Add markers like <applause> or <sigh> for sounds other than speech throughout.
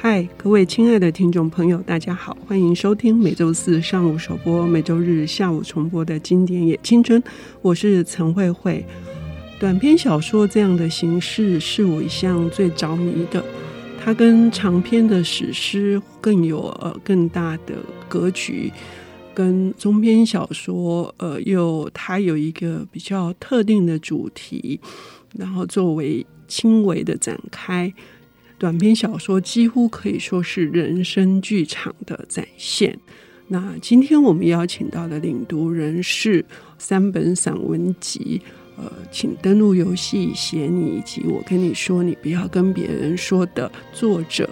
嗨，各位亲爱的听众朋友，大家好，欢迎收听每周四上午首播、每周日下午重播的经典也青春。我是陈慧慧。短篇小说这样的形式是我一向最着迷的，它跟长篇的史诗更有呃更大的格局，跟中篇小说呃又它有一个比较特定的主题，然后作为轻微的展开。短篇小说几乎可以说是人生剧场的展现。那今天我们邀请到的领读人是三本散文集，呃，请登录游戏写你以及我跟你说，你不要跟别人说的作者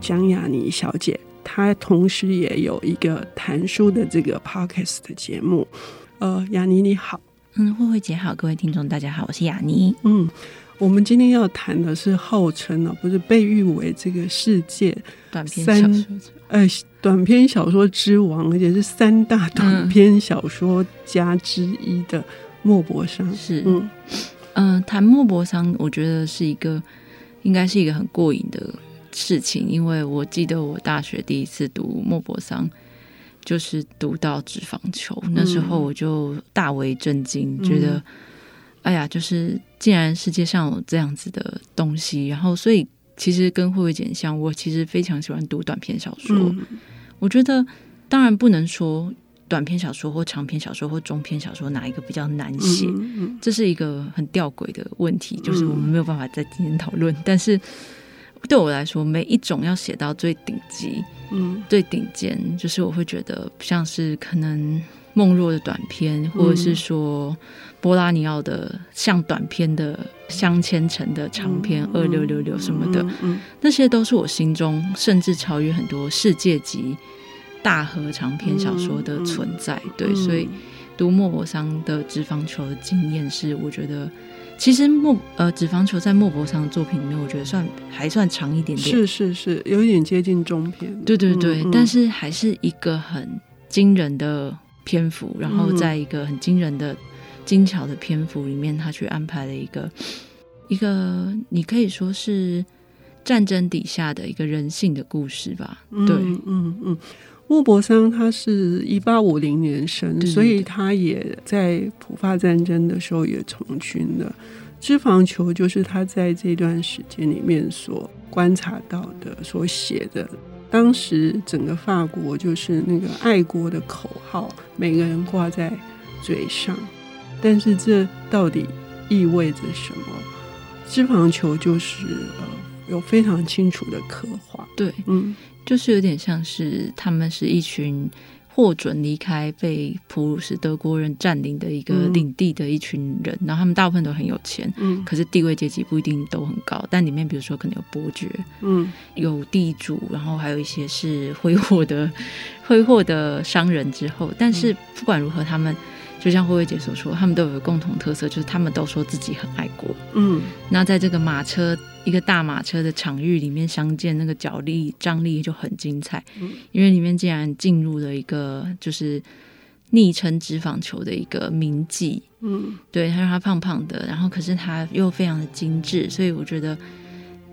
江雅妮小姐。她同时也有一个谈书的这个 podcast 的节目。呃，雅妮你好，嗯，慧慧姐好，各位听众大家好，我是雅妮，嗯。我们今天要谈的是号称呢，不是被誉为这个世界短篇小说，呃，短篇小说之王，而且是三大短篇小说家之一的莫泊桑。是，嗯，呃，谈莫泊桑，我觉得是一个，应该是一个很过瘾的事情，因为我记得我大学第一次读莫泊桑，就是读到《脂肪球》，那时候我就大为震惊，嗯、觉得。哎呀，就是既然世界上有这样子的东西，然后所以其实跟慧慧姐像，我其实非常喜欢读短篇小说。嗯、我觉得当然不能说短篇小说或长篇小说或中篇小说哪一个比较难写，嗯嗯、这是一个很吊诡的问题，就是我们没有办法在今天讨论。嗯、但是对我来说，每一种要写到最顶级，嗯，最顶尖，就是我会觉得像是可能梦若的短篇，或者是说。波拉尼奥的像短篇的镶嵌成的长篇二六六六什么的，那些都是我心中甚至超越很多世界级大河长篇小说的存在。对，所以读莫泊桑的《脂肪球》的经验是，我觉得其实莫呃《脂肪球》在莫泊桑的作品里面，我觉得算还算长一点点，是是是，有一点接近中篇。对对对，但是还是一个很惊人的篇幅，然后在一个很惊人的。精巧的篇幅里面，他去安排了一个一个，你可以说是战争底下的一个人性的故事吧？对，嗯嗯，莫泊桑他是一八五零年生，对对对，所以他也在普法战争的时候也从军了。脂肪球就是他在这段时间里面所观察到的、所写的。当时整个法国就是那个爱国的口号，每个人挂在嘴上。但是这到底意味着什么？脂肪球就是呃有非常清楚的刻画，对，嗯，就是有点像是他们是一群获准离开被普鲁士德国人占领的一个领地的一群人，嗯、然后他们大部分都很有钱，嗯，可是地位阶级不一定都很高，但里面比如说可能有伯爵，嗯，有地主，然后还有一些是挥霍的挥霍的商人之后，但是不管如何，他们。就像慧慧姐所说，他们都有个共同特色，就是他们都说自己很爱国。嗯，那在这个马车一个大马车的场域里面相见，那个角力张力就很精彩。嗯，因为里面竟然进入了一个就是昵称脂肪球的一个名妓。嗯，对，他说他胖胖的，然后可是他又非常的精致，所以我觉得，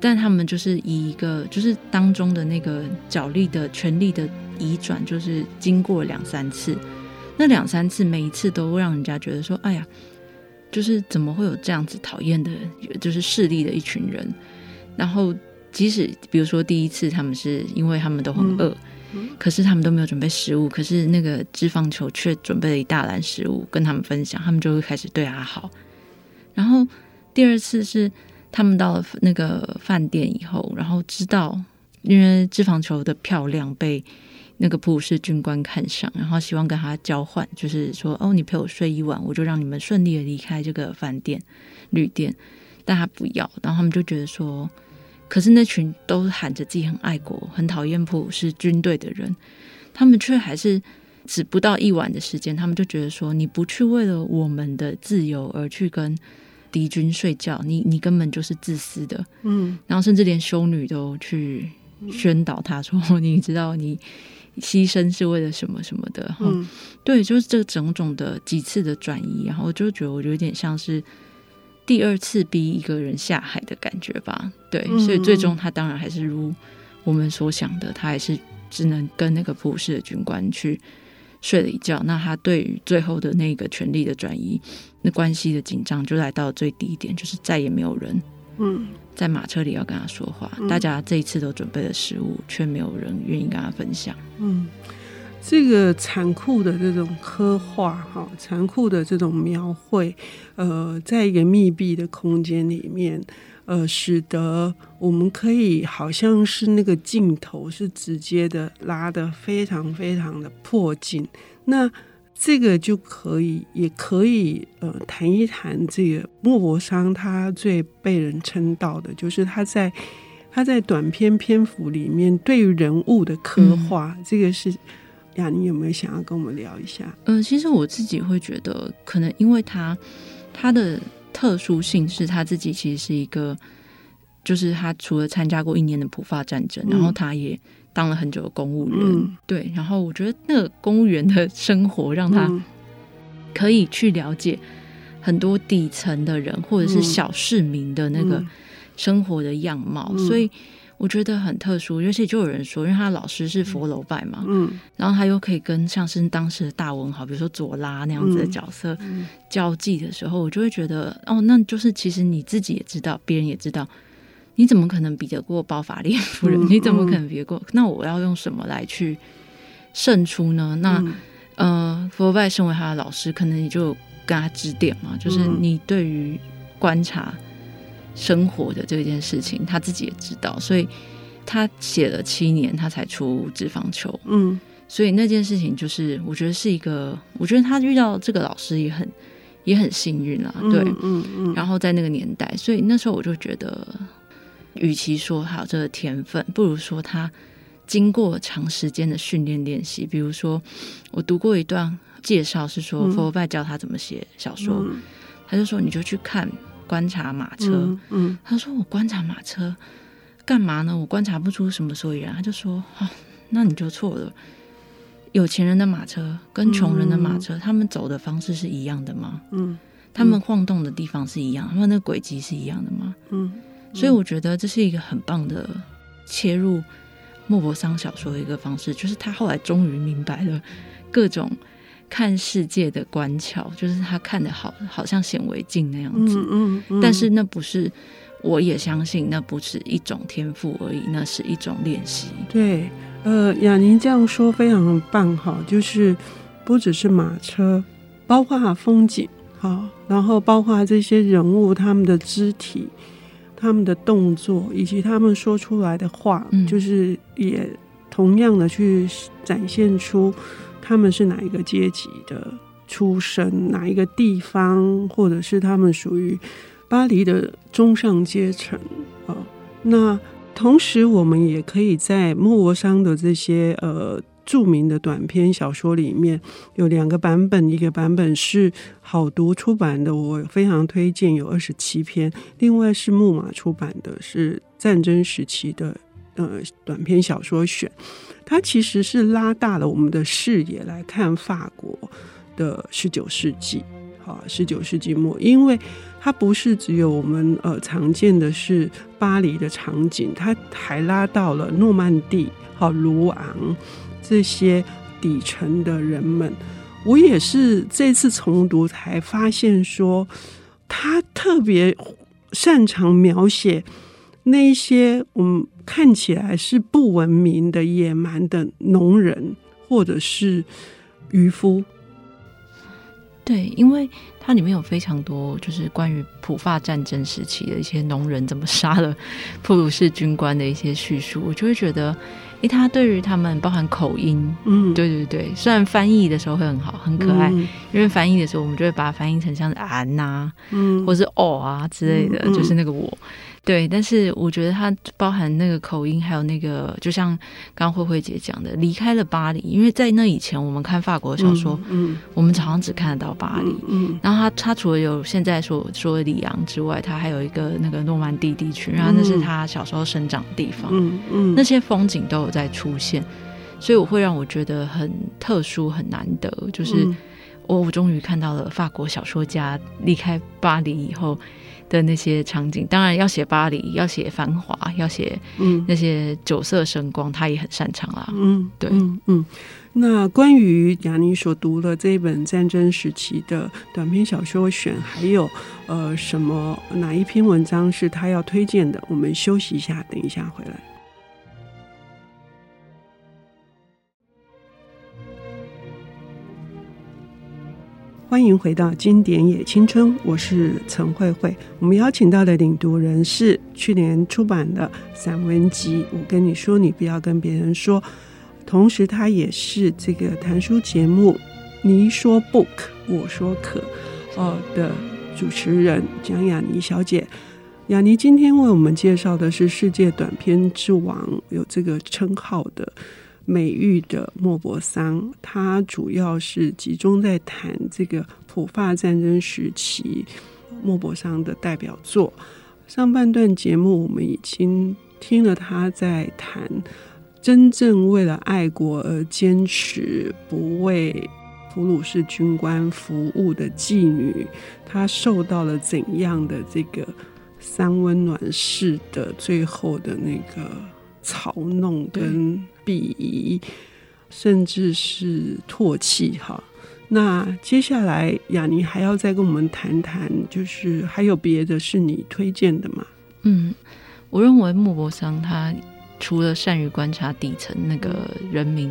但他们就是以一个就是当中的那个角力的权力的移转，就是经过两三次。那两三次，每一次都让人家觉得说：“哎呀，就是怎么会有这样子讨厌的，就是势利的一群人。”然后，即使比如说第一次，他们是因为他们都很饿，嗯、可是他们都没有准备食物，可是那个脂肪球却准备了一大篮食物跟他们分享，他们就会开始对他好。然后第二次是他们到了那个饭店以后，然后知道因为脂肪球的漂亮被。那个普鲁士军官看上，然后希望跟他交换，就是说，哦，你陪我睡一晚，我就让你们顺利的离开这个饭店、旅店。但他不要，然后他们就觉得说，可是那群都喊着自己很爱国、很讨厌普鲁士军队的人，他们却还是只不到一晚的时间，他们就觉得说，你不去为了我们的自由而去跟敌军睡觉，你你根本就是自私的。嗯，然后甚至连修女都去宣导他说，<laughs> 你知道你。牺牲是为了什么什么的，嗯、对，就是这种种的几次的转移，然后我就觉得我有点像是第二次逼一个人下海的感觉吧。对，嗯、所以最终他当然还是如我们所想的，他还是只能跟那个普鲁士的军官去睡了一觉。那他对于最后的那个权力的转移，那关系的紧张就来到最低点，就是再也没有人，嗯，在马车里要跟他说话。嗯、大家这一次都准备了食物，却没有人愿意跟他分享。嗯，这个残酷的这种刻画，哈，残酷的这种描绘，呃，在一个密闭的空间里面。呃，使得我们可以好像是那个镜头是直接的拉的非常非常的迫近，那这个就可以也可以呃谈一谈这个莫泊桑他最被人称道的就是他在他在短篇篇幅里面对于人物的刻画，嗯、这个是雅宁有没有想要跟我们聊一下？嗯、呃，其实我自己会觉得，可能因为他他的。特殊性是他自己其实是一个，就是他除了参加过一年的普法战争，嗯、然后他也当了很久的公务员，嗯、对。然后我觉得那个公务员的生活让他可以去了解很多底层的人或者是小市民的那个生活的样貌，嗯、所以。我觉得很特殊，尤其就有人说，因为他老师是佛楼拜嘛，嗯，然后他又可以跟像是当时的大文豪，比如说左拉那样子的角色交际的时候，我就会觉得，哦，那就是其实你自己也知道，别人也知道，你怎么可能比得过包法利夫人？你怎么可能比得过？那我要用什么来去胜出呢？那，呃，佛拜身为他的老师，可能你就跟他指点嘛，就是你对于观察。生活的这件事情，他自己也知道，所以他写了七年，他才出《脂肪球》。嗯，所以那件事情就是，我觉得是一个，我觉得他遇到这个老师也很也很幸运啦。对，嗯嗯。嗯，然后在那个年代，所以那时候我就觉得，与其说他有这个天分，不如说他经过长时间的训练练习。比如说，我读过一段介绍，是说佛楼拜教他怎么写小说，嗯、他就说你就去看。观察马车，嗯，嗯，他说我观察马车干嘛呢？我观察不出什么所以然。他就说，哦，那你就错了。有钱人的马车跟穷人的马车，嗯，他们走的方式是一样的吗？嗯，他们晃动的地方是一样，他们的轨迹是一样的吗？嗯，所以我觉得这是一个很棒的切入莫泊桑小说的一个方式，就是他后来终于明白了各种。看世界的关窍，就是他看的好，好像显微镜那样子。嗯嗯嗯、但是那不是，我也相信那不是一种天赋而已，那是一种练习。对，呃，雅宁这样说非常棒哈，就是不只是马车，包括风景，好，然后包括这些人物他们的肢体、他们的动作以及他们说出来的话，嗯、就是也同样的去展现出。他们是哪一个阶级的出身？哪一个地方，或者是他们属于巴黎的中上阶层啊？那同时，我们也可以在莫泊桑的这些呃著名的短篇小说里面有两个版本，一个版本是好读出版的，我非常推荐，有二十七篇；另外是木马出版的，是战争时期的呃短篇小说选。它其实是拉大了我们的视野来看法国的十九世纪，好，十九世纪末，因为它不是只有我们呃常见的是巴黎的场景，它还拉到了诺曼底、好卢昂这些底层的人们。我也是这次重读才发现说，他特别擅长描写那些嗯。看起来是不文明的、野蛮的农人，或者是渔夫。对，因为它里面有非常多，就是关于普法战争时期的一些农人怎么杀了 <laughs> 普鲁士军官的一些叙述，我就会觉得，诶，他对于他们包含口音，嗯，对对对，虽然翻译的时候会很好、很可爱，嗯、因为翻译的时候我们就会把它翻译成像是俺呐，嗯，或是哦啊之类的，嗯、就是那个我。对，但是我觉得它包含那个口音，还有那个，就像刚刚慧慧姐讲的，离开了巴黎，因为在那以前，我们看法国小说，嗯，嗯。我们常常只看得到巴黎，嗯，嗯。然后它它除了有现在所说的里昂之外，它还有一个那个诺曼底地区，然后那是他小时候生长的地方，嗯嗯，嗯那些风景都有在出现，所以我会让我觉得很特殊、很难得，就是我我终于看到了法国小说家离开巴黎以后。的那些场景。当然要写巴黎，要写繁华，要写嗯那些酒色声光，他也很擅长啦。嗯，对，嗯嗯。那关于雅尼所读的这一本战争时期的短篇小说选，还有呃什么哪一篇文章是他要推荐的？我们休息一下，等一下回来。欢迎回到《经典也青春》，我是陈慧慧。我们邀请到的领读人是去年出版的散文集《我跟你说，你不要跟别人说》。同时，他也是这个谈书节目《你说 Book，我说可》哦的主持人蒋雅妮小姐。雅妮今天为我们介绍的是世界短篇之王，有这个称号的美誉的莫泊桑。他主要是集中在谈这个普法战争时期莫泊桑的代表作。上半段节目我们已经听了他在谈。真正为了爱国而坚持不为普鲁士军官服务的妓女，她受到了怎样的这个三温暖式的最后的那个嘲弄跟鄙夷，甚至是唾弃？哈，那接下来雅妮还要再跟我们谈谈，就是还有别的是你推荐的吗？嗯，我认为莫泊桑他。除了善于观察底层那个人民，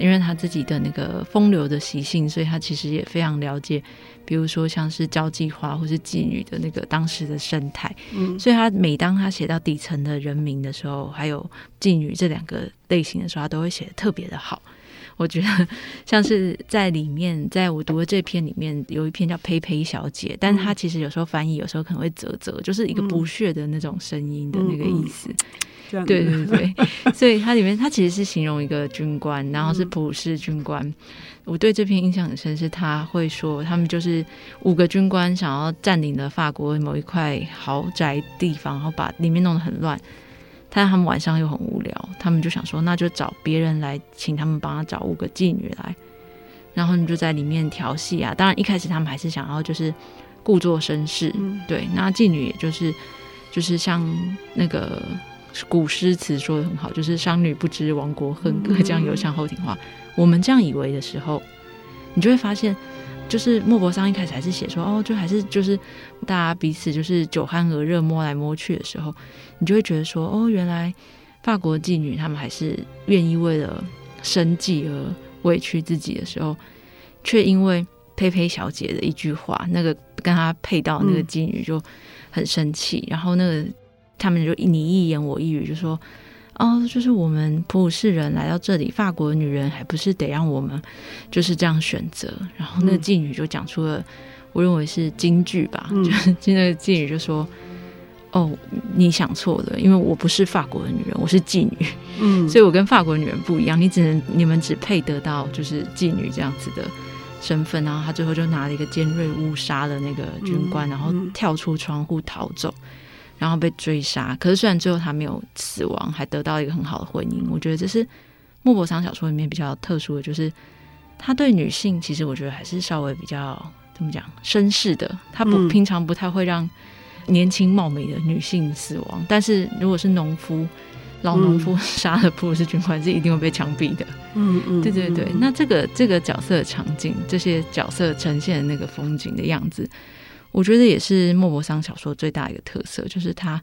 因为他自己的那个风流的习性，所以他其实也非常了解，比如说像是交际花或是妓女的那个当时的生态。嗯，所以他每当他写到底层的人民的时候，还有妓女这两个类型的时候，他都会写的特别的好。我觉得像是在里面，在我读的这篇里面，有一篇叫《呸呸小姐》，但是他其实有时候翻译，有时候可能会啧啧，就是一个不屑的那种声音的那个意思。对对对，所以它里面它其实是形容一个军官，然后是普世军官。嗯、我对这篇印象很深，是他会说他们就是五个军官想要占领了法国某一块豪宅地方，然后把里面弄得很乱。但他们晚上又很无聊，他们就想说，那就找别人来，请他们帮他找五个妓女来，然后你就在里面调戏啊。当然一开始他们还是想要就是故作绅士，嗯、对，那妓女也就是就是像那个。古诗词说的很好，就是“商女不知亡国恨，隔江犹唱后庭花”。我们这样以为的时候，你就会发现，就是莫泊桑一开始还是写说，哦，就还是就是大家彼此就是酒酣耳热摸来摸去的时候，你就会觉得说，哦，原来法国妓女她们还是愿意为了生计而委屈自己的时候，却因为佩佩小姐的一句话，那个跟她配到那个妓女就很生气，然后那个。他们就你一言我一语，就说：“哦，就是我们普鲁士人来到这里，法国的女人还不是得让我们就是这样选择。”然后那个妓女就讲出了，我认为是京剧吧，嗯、就是那个妓女就说：“哦，你想错了，因为我不是法国的女人，我是妓女，嗯，<laughs> 所以我跟法国的女人不一样，你只能你们只配得到就是妓女这样子的身份。”然后他最后就拿了一个尖锐物杀了那个军官，嗯、然后跳出窗户逃走。然后被追杀，可是虽然最后他没有死亡，还得到一个很好的婚姻。我觉得这是莫泊桑小说里面比较特殊的，就是他对女性其实我觉得还是稍微比较怎么讲绅士的。他不、嗯、平常不太会让年轻貌美的女性死亡，但是如果是农夫老农夫 <laughs> 杀了普鲁士军官，是一定会被枪毙的。嗯嗯，对对对。那这个这个角色的场景，这些角色呈现的那个风景的样子。我觉得也是莫泊桑小说最大一个特色，就是他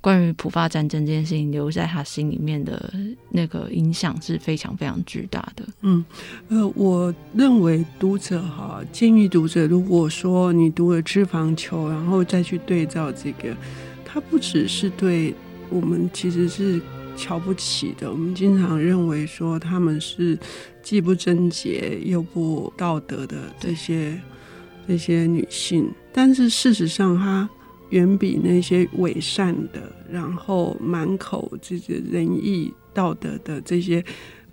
关于普法战争这件事情留在他心里面的那个影响是非常非常巨大的。嗯，呃，我认为读者哈，建议读者，如果说你读了《脂肪球》，然后再去对照这个，他不只是对我们其实是瞧不起的，我们经常认为说他们是既不贞洁又不道德的这些。这些女性，但是事实上，他远比那些伪善的，然后满口这些仁义道德的这些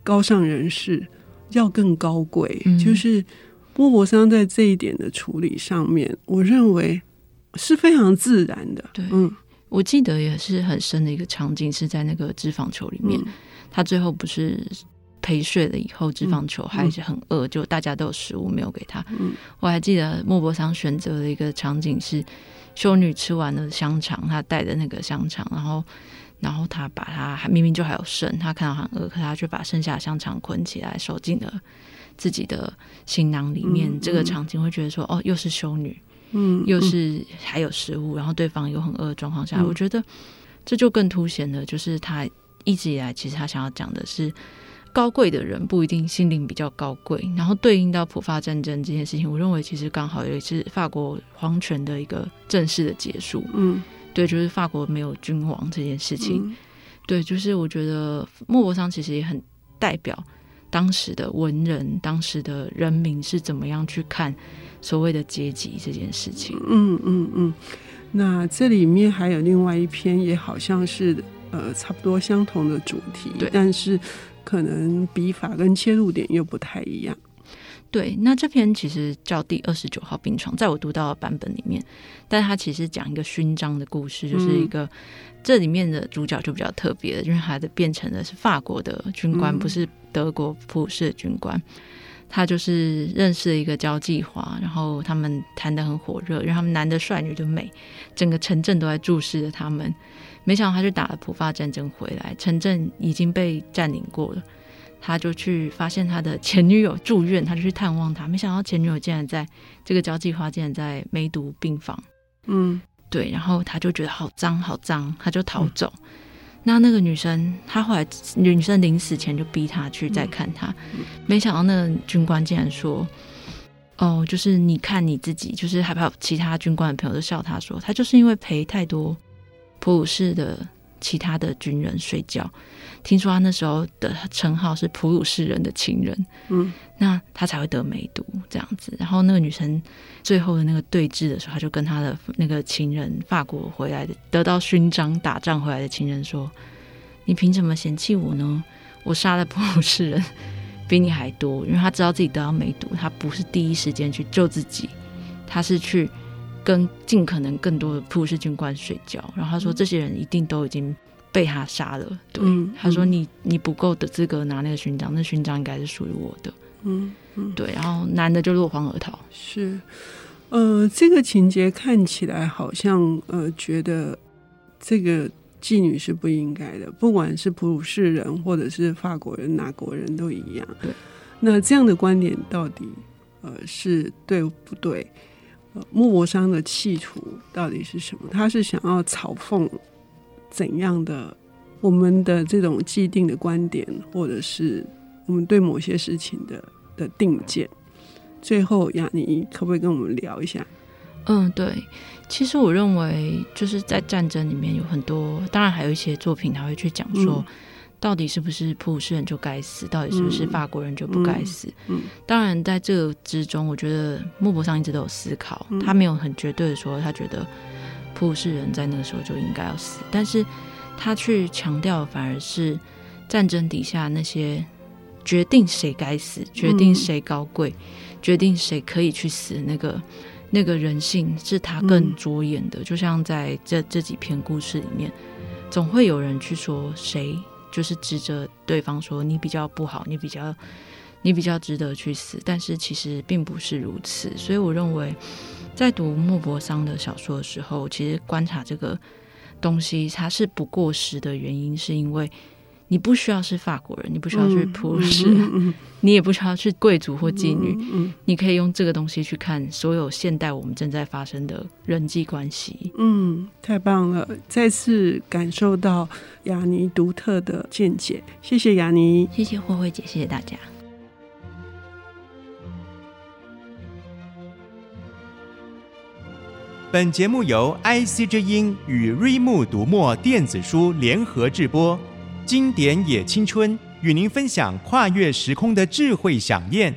高尚人士要更高贵。嗯、就是莫泊桑在这一点的处理上面，我认为是非常自然的。对，嗯，我记得也是很深的一个场景，是在那个脂肪球里面，嗯、他最后不是。陪睡了以后，脂肪球还是很饿，嗯、就大家都有食物没有给他。嗯、我还记得莫泊桑选择的一个场景是，修女吃完了香肠，她带的那个香肠，然后然后她把它明明就还有剩，她看到很饿，可她却把剩下的香肠捆起来，收进了自己的行囊里面。嗯、这个场景会觉得说，哦，又是修女，嗯，又是还有食物，然后对方又很饿的状况下，嗯、我觉得这就更凸显了，就是他一直以来其实他想要讲的是。高贵的人不一定心灵比较高贵，然后对应到普法战争这件事情，我认为其实刚好也是法国皇权的一个正式的结束。嗯，对，就是法国没有君王这件事情。嗯、对，就是我觉得莫泊桑其实也很代表当时的文人、当时的人民是怎么样去看所谓的阶级这件事情。嗯嗯嗯。那这里面还有另外一篇，也好像是呃差不多相同的主题，对，但是。可能笔法跟切入点又不太一样。对，那这篇其实叫第二十九号病床，在我读到的版本里面，但它其实讲一个勋章的故事，就是一个、嗯、这里面的主角就比较特别，因为他的变成的是法国的军官，嗯、不是德国普鲁士的军官。他就是认识了一个交际花，然后他们谈得很火热，因为他们男的帅，女的美，整个城镇都在注视着他们。没想到他去打了普法战争回来，城镇已经被占领过了。他就去发现他的前女友住院，他就去探望他。没想到前女友竟然在这个交际花竟然在梅毒病房。嗯，对，然后他就觉得好脏好脏，他就逃走。嗯、那那个女生，她后来女生临死前就逼他去再看他。嗯、没想到那个军官竟然说：“哦，就是你看你自己，就是害怕其他军官的朋友都笑他说，他就是因为赔太多。”普鲁士的其他的军人睡觉，听说他那时候的称号是普鲁士人的情人，嗯，那他才会得梅毒这样子。然后那个女生最后的那个对峙的时候，他就跟他的那个情人，法国回来的得到勋章打仗回来的情人说：“你凭什么嫌弃我呢？我杀了普鲁士人 <laughs> 比你还多。”因为他知道自己得到梅毒，他不是第一时间去救自己，他是去。跟尽可能更多的普鲁士军官睡觉，然后他说这些人一定都已经被他杀了。对，嗯、他说你你不够的资格拿那个勋章，那勋章应该是属于我的。嗯嗯，对，然后男的就落荒而逃。是，呃，这个情节看起来好像呃，觉得这个妓女是不应该的，不管是普鲁士人或者是法国人，哪国人都一样。对，那这样的观点到底呃是对不对？莫泊桑的企图到底是什么？他是想要嘲讽怎样的我们的这种既定的观点，或者是我们对某些事情的的定见？最后，雅尼可不可以跟我们聊一下？嗯，对，其实我认为就是在战争里面有很多，当然还有一些作品他会去讲说。嗯到底是不是普鲁士人就该死？到底是不是法国人就不该死？嗯嗯嗯、当然，在这个之中，我觉得莫泊桑一直都有思考，嗯、他没有很绝对的说他觉得普鲁士人在那个时候就应该要死，但是他去强调反而是战争底下那些决定谁该死、决定谁高贵、嗯、决定谁可以去死那个那个人性，是他更着眼的。嗯、就像在这这几篇故事里面，总会有人去说谁。就是指责对方说，你比较不好，你比较你比较值得去死，但是其实并不是如此。所以我认为，在读莫泊桑的小说的时候，其实观察这个东西，它是不过时的原因，是因为。你不需要是法国人，你不需要去普鲁士，嗯嗯嗯、<laughs> 你也不需要是贵族或妓女，嗯嗯、你可以用这个东西去看所有现代我们正在发生的人际关系。嗯，太棒了，再次感受到雅尼独特的见解，谢谢雅尼，谢谢慧慧姐，谢谢大家。本节目由 IC 之音与瑞木读墨电子书联合制播。经典也青春，与您分享跨越时空的智慧想念。